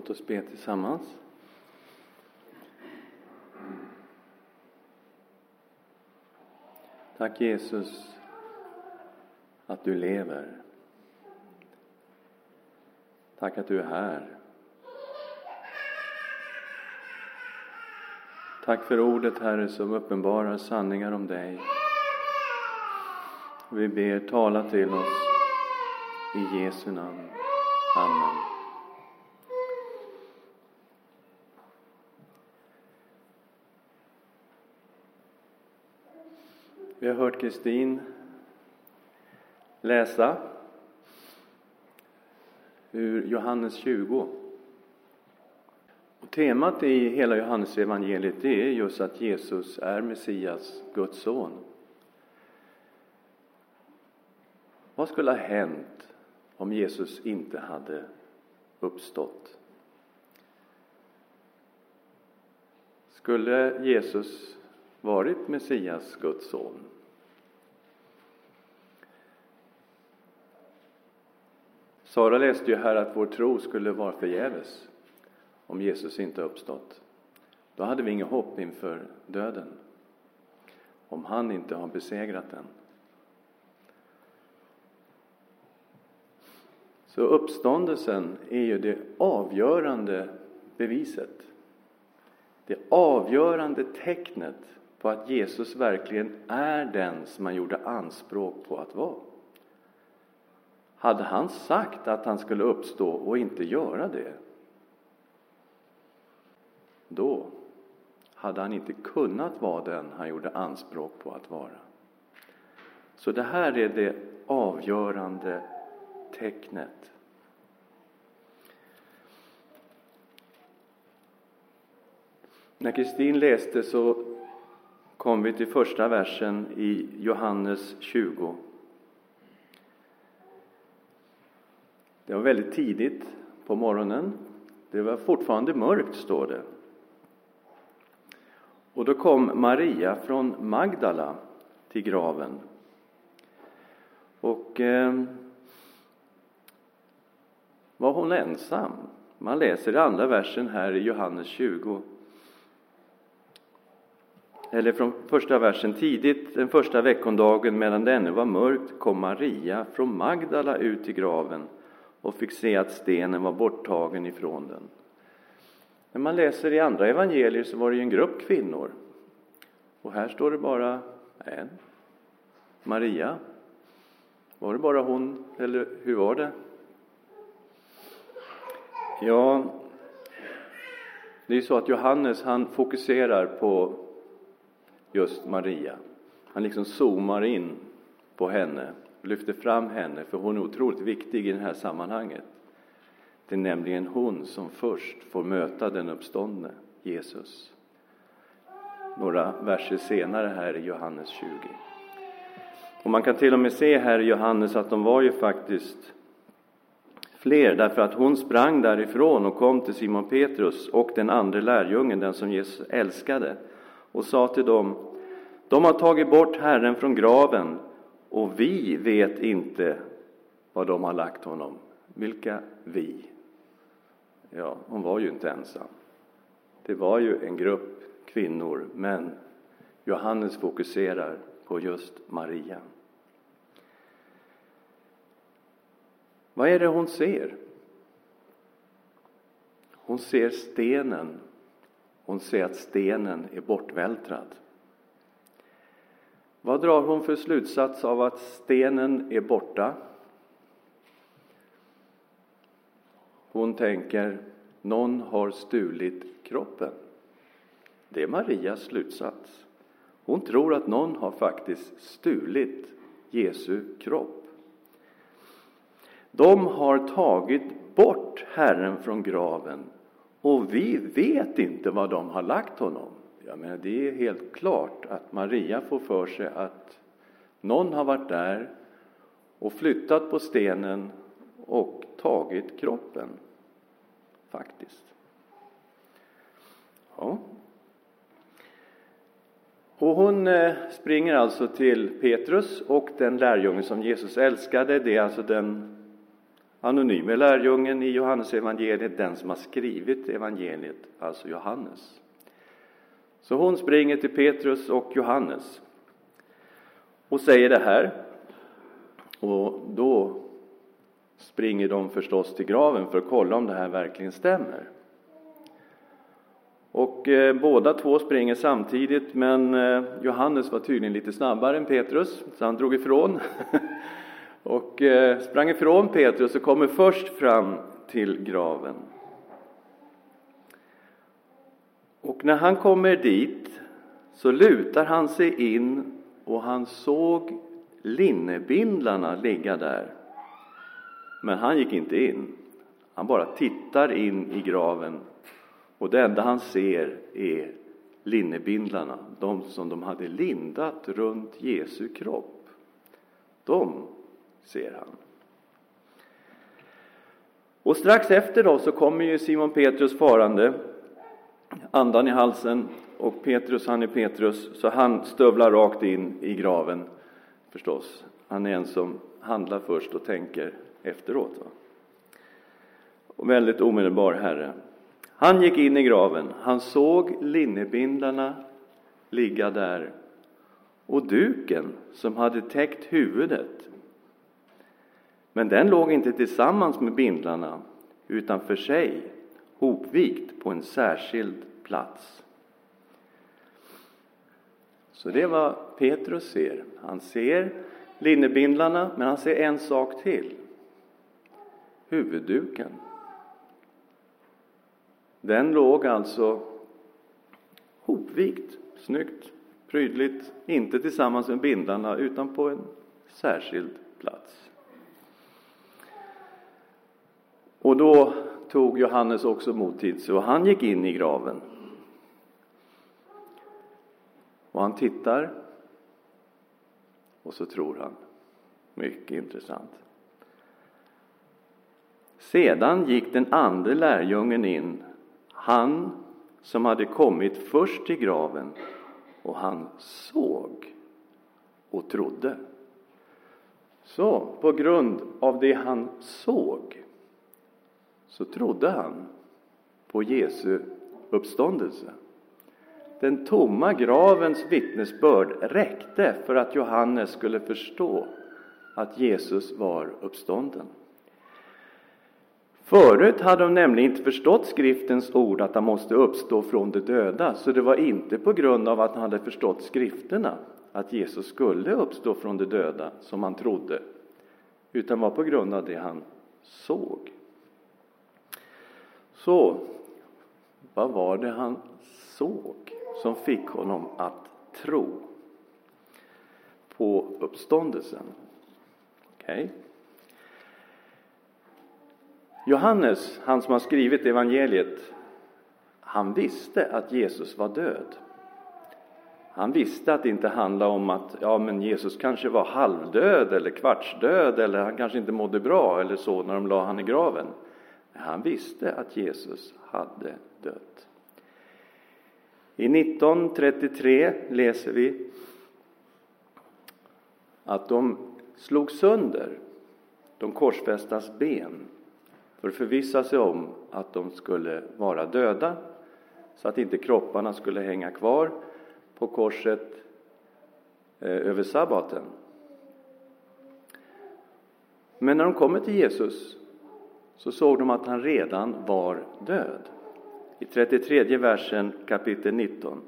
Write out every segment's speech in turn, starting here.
Låt oss be tillsammans. Tack Jesus att du lever. Tack att du är här. Tack för ordet Herre som uppenbarar sanningar om dig. Vi ber tala till oss i Jesu namn. Amen. Vi har hört Kristin läsa ur Johannes 20. Och temat i hela Johannes evangeliet är just att Jesus är Messias, Guds son. Vad skulle ha hänt om Jesus inte hade uppstått? Skulle Jesus varit Messias, Guds son? Sara läste ju här att vår tro skulle vara förgäves om Jesus inte uppstått. Då hade vi inget hopp inför döden om han inte har besegrat den. Så uppståndelsen är ju det avgörande beviset. Det avgörande tecknet på att Jesus verkligen är den som han gjorde anspråk på att vara. Hade han sagt att han skulle uppstå och inte göra det, då hade han inte kunnat vara den han gjorde anspråk på att vara. Så det här är det avgörande tecknet. När Kristin läste så kom vi till första versen i Johannes 20. Det var väldigt tidigt på morgonen. Det var fortfarande mörkt, står det. Och då kom Maria från Magdala till graven. Och eh, var hon ensam? Man läser i andra versen här i Johannes 20. Eller från första versen. Tidigt den första veckondagen medan det ännu var mörkt kom Maria från Magdala ut till graven och fick se att stenen var borttagen ifrån den. När man läser i andra evangelier så var det ju en grupp kvinnor. Och här står det bara en. Maria. Var det bara hon, eller hur var det? Ja, det är ju så att Johannes han fokuserar på just Maria. Han liksom zoomar in på henne, lyfter fram henne, för hon är otroligt viktig i det här sammanhanget. Det är nämligen hon som först får möta den uppståndne Jesus. Några verser senare här i Johannes 20. Och man kan till och med se här i Johannes att de var ju faktiskt fler, därför att hon sprang därifrån och kom till Simon Petrus och den andra lärjungen, den som Jesus älskade, och sa till dem, de har tagit bort Herren från graven och vi vet inte var de har lagt honom. Vilka vi? Ja, hon var ju inte ensam. Det var ju en grupp kvinnor, men Johannes fokuserar på just Maria. Vad är det hon ser? Hon ser stenen. Hon ser att stenen är bortvältrad. Vad drar hon för slutsats av att stenen är borta? Hon tänker, någon har stulit kroppen. Det är Marias slutsats. Hon tror att någon har faktiskt stulit Jesu kropp. De har tagit bort Herren från graven och vi vet inte var de har lagt honom. Jag menar, det är helt klart att Maria får för sig att någon har varit där och flyttat på stenen och tagit kroppen, faktiskt. Ja. Och hon eh, springer alltså till Petrus och den lärjunge som Jesus älskade. Det är alltså den anonyme lärjungen i Johannes evangeliet, den som har skrivit evangeliet, alltså Johannes. Så hon springer till Petrus och Johannes och säger det här. Och då springer de förstås till graven för att kolla om det här verkligen stämmer. Och eh, båda två springer samtidigt, men eh, Johannes var tydligen lite snabbare än Petrus, så han drog ifrån. och eh, sprang ifrån Petrus och kommer först fram till graven. Och när han kommer dit så lutar han sig in och han såg linnebindlarna ligga där. Men han gick inte in. Han bara tittar in i graven och det enda han ser är linnebindlarna, de som de hade lindat runt Jesu kropp. De ser han. Och strax efter då så kommer ju Simon Petrus farande, andan i halsen och Petrus, han är Petrus, så han stövlar rakt in i graven förstås. Han är en som handlar först och tänker efteråt. Va? Och väldigt omedelbar herre. Han gick in i graven, han såg linnebindlarna ligga där och duken som hade täckt huvudet. Men den låg inte tillsammans med bindlarna utan för sig, hopvikt på en särskild plats. Så det är vad Petrus ser. Han ser linnebindlarna, men han ser en sak till. Huvudduken. Den låg alltså hopvikt, snyggt, prydligt, inte tillsammans med bindlarna utan på en särskild plats. Och då tog Johannes också mod till sig och han gick in i graven. Och han tittar och så tror han. Mycket intressant. Sedan gick den andra lärjungen in han som hade kommit först till graven och han såg och trodde. Så på grund av det han såg så trodde han på Jesu uppståndelse. Den tomma gravens vittnesbörd räckte för att Johannes skulle förstå att Jesus var uppstånden. Förut hade de nämligen inte förstått skriftens ord att han måste uppstå från de döda, så det var inte på grund av att han hade förstått skrifterna att Jesus skulle uppstå från de döda som han trodde, utan var på grund av det han såg. Så, vad var det han såg som fick honom att tro på uppståndelsen? Okej. Okay. Johannes, han som har skrivit evangeliet, han visste att Jesus var död. Han visste att det inte handlade om att ja, men Jesus kanske var halvdöd eller kvartsdöd eller han kanske inte mådde bra eller så när de la han i graven. Han visste att Jesus hade dött. I 1933 läser vi att de slog sönder de korsfästas ben för att förvissa sig om att de skulle vara döda så att inte kropparna skulle hänga kvar på korset eh, över sabbaten. Men när de kommer till Jesus så såg de att han redan var död. I 33 versen kapitel 19.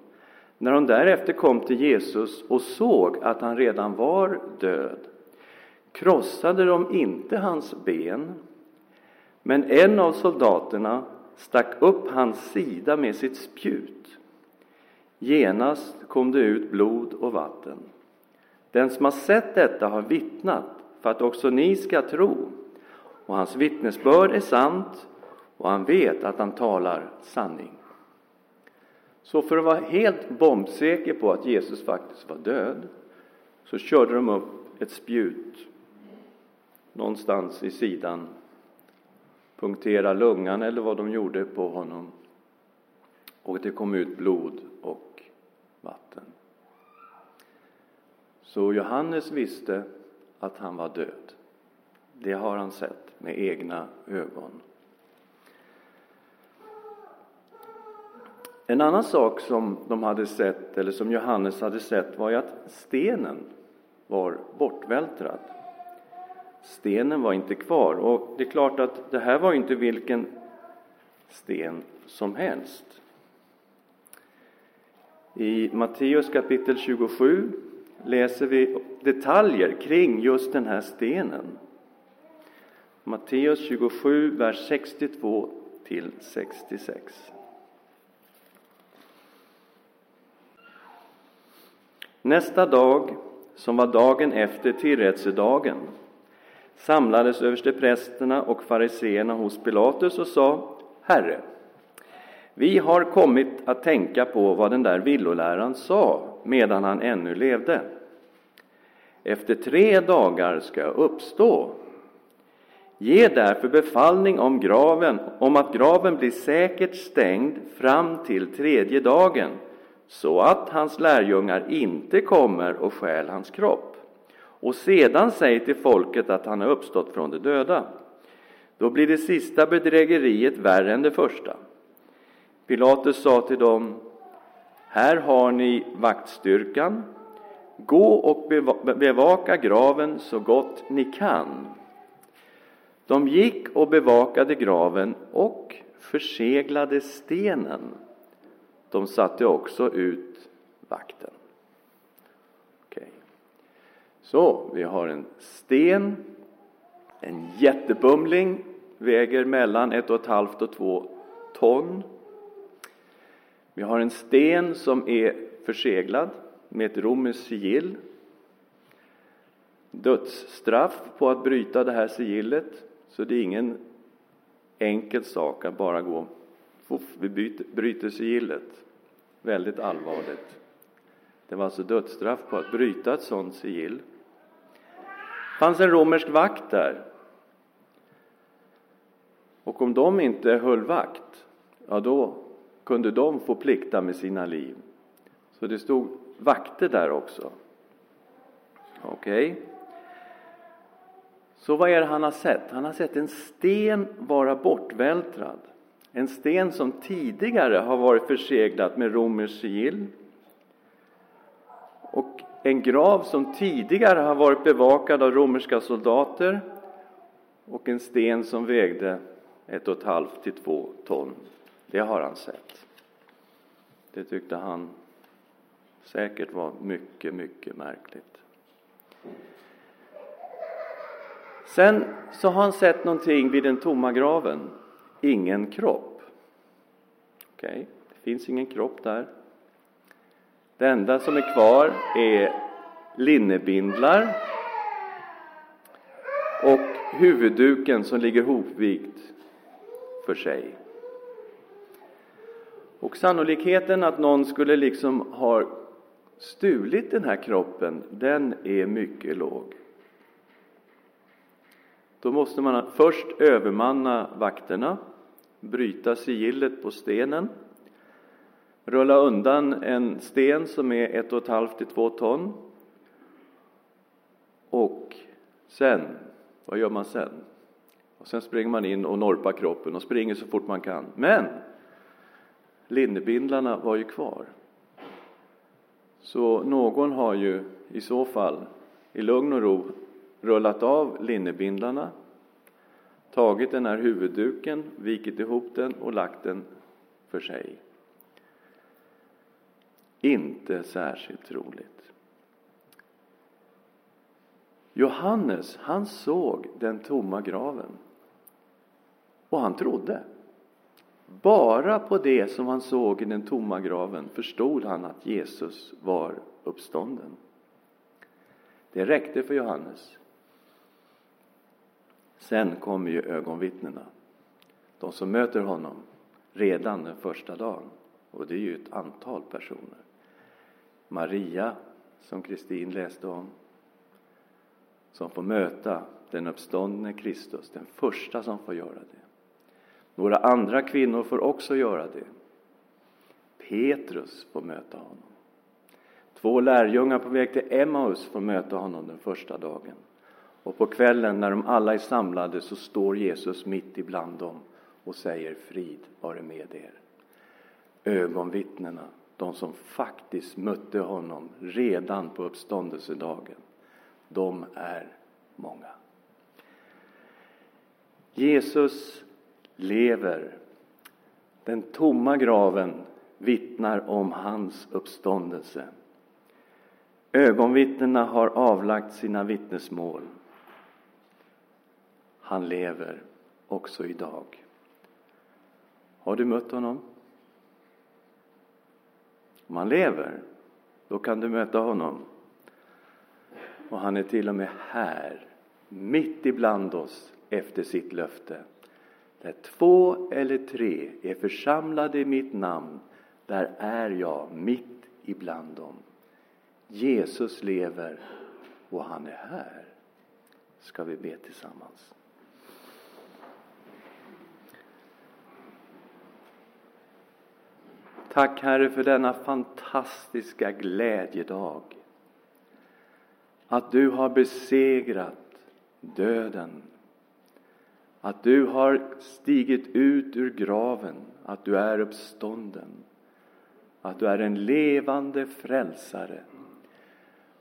När de därefter kom till Jesus och såg att han redan var död krossade de inte hans ben men en av soldaterna stack upp hans sida med sitt spjut. Genast kom det ut blod och vatten. Den som har sett detta har vittnat för att också ni ska tro. Och hans vittnesbörd är sant och han vet att han talar sanning. Så för att vara helt bombsäker på att Jesus faktiskt var död så körde de upp ett spjut någonstans i sidan punktera lungan eller vad de gjorde på honom. Och det kom ut blod och vatten. Så Johannes visste att han var död. Det har han sett. med egna ögon. En annan sak som de hade sett, eller som Johannes hade sett, var ju att stenen var bortvältrad. Stenen var inte kvar. Och det är klart att det här var inte vilken sten som helst. I Matteus kapitel 27 läser vi detaljer kring just den här stenen. Matteus 27, vers 62 till 66. Nästa dag, som var dagen efter tillrättsedagen samlades översteprästerna och fariseerna hos Pilatus och sa Herre, vi har kommit att tänka på vad den där villoläraren sa medan han ännu levde. Efter tre dagar ska jag uppstå. Ge därför befallning om graven, om att graven blir säkert stängd fram till tredje dagen, så att hans lärjungar inte kommer och stjäl hans kropp. Och sedan säg till folket att han har uppstått från de döda. Då blir det sista bedrägeriet värre än det första. Pilatus sa till dem, här har ni vaktstyrkan, gå och bevaka graven så gott ni kan. De gick och bevakade graven och förseglade stenen. De satte också ut vakten. Okay. Så, vi har en sten, en jättebumling, väger mellan ett och ett halvt och två ton. Vi har en sten som är förseglad med ett romerskt sigill. Dödsstraff på att bryta det här sigillet, så det är ingen enkel sak att bara gå Fuff, vi byter, bryter sigillet. Väldigt allvarligt. Det var alltså dödsstraff på att bryta ett sådant sigill. Det fanns en romersk vakt där. Och om de inte höll vakt, ja då kunde de få plikta med sina liv. Så det stod vakter där också. Okej. Okay. Så vad är det han har sett? Han har sett en sten vara bortvältrad. En sten som tidigare har varit förseglad med romerskt sigill. Och en grav som tidigare har varit bevakad av romerska soldater. Och en sten som vägde ett och ett halvt till två ton. Det har han sett. Det tyckte han säkert var mycket, mycket märkligt. Sen så har han sett någonting vid den tomma graven. Ingen kropp. Okej, okay. det finns ingen kropp där. Det enda som är kvar är linnebindlar och huvudduken som ligger hopvikt för sig. Och sannolikheten att någon skulle liksom ha stulit den här kroppen, den är mycket låg. Då måste man först övermanna vakterna, bryta sigillet på stenen, rulla undan en sten som är ett och ett halvt till två ton. Och sen, vad gör man sen? Och sen springer man in och norpar kroppen och springer så fort man kan. Men linnebindlarna var ju kvar. Så någon har ju i så fall i lugn och ro rullat av linnebindlarna, tagit den här huvudduken, vikit ihop den och lagt den för sig. Inte särskilt troligt. Johannes, han såg den tomma graven och han trodde. Bara på det som han såg i den tomma graven förstod han att Jesus var uppstånden. Det räckte för Johannes. Sen kommer ju ögonvittnena, de som möter honom redan den första dagen. Och det är ju ett antal personer. Maria, som Kristin läste om, som får möta den uppståndne Kristus, den första som får göra det. Några andra kvinnor får också göra det. Petrus får möta honom. Två lärjungar på väg till Emmaus får möta honom den första dagen. Och på kvällen när de alla är samlade så står Jesus mitt ibland dem och säger frid vare med er. Ögonvittnena, de som faktiskt mötte honom redan på uppståndelsedagen, de är många. Jesus lever. Den tomma graven vittnar om hans uppståndelse. Ögonvittnena har avlagt sina vittnesmål. Han lever också idag. Har du mött honom? Om han lever, då kan du möta honom. Och han är till och med här, mitt ibland oss, efter sitt löfte. Där två eller tre är församlade i mitt namn, där är jag mitt ibland dem. Jesus lever och han är här. Ska vi be tillsammans. Tack Herre för denna fantastiska glädjedag. Att du har besegrat döden. Att du har stigit ut ur graven, att du är uppstånden. Att du är en levande frälsare.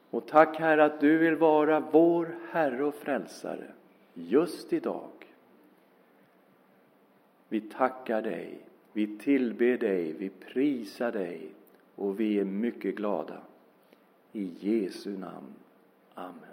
Och tack Herre att du vill vara vår Herre och frälsare just idag. Vi tackar dig vi tillber dig, vi prisar dig och vi är mycket glada. I Jesu namn. Amen.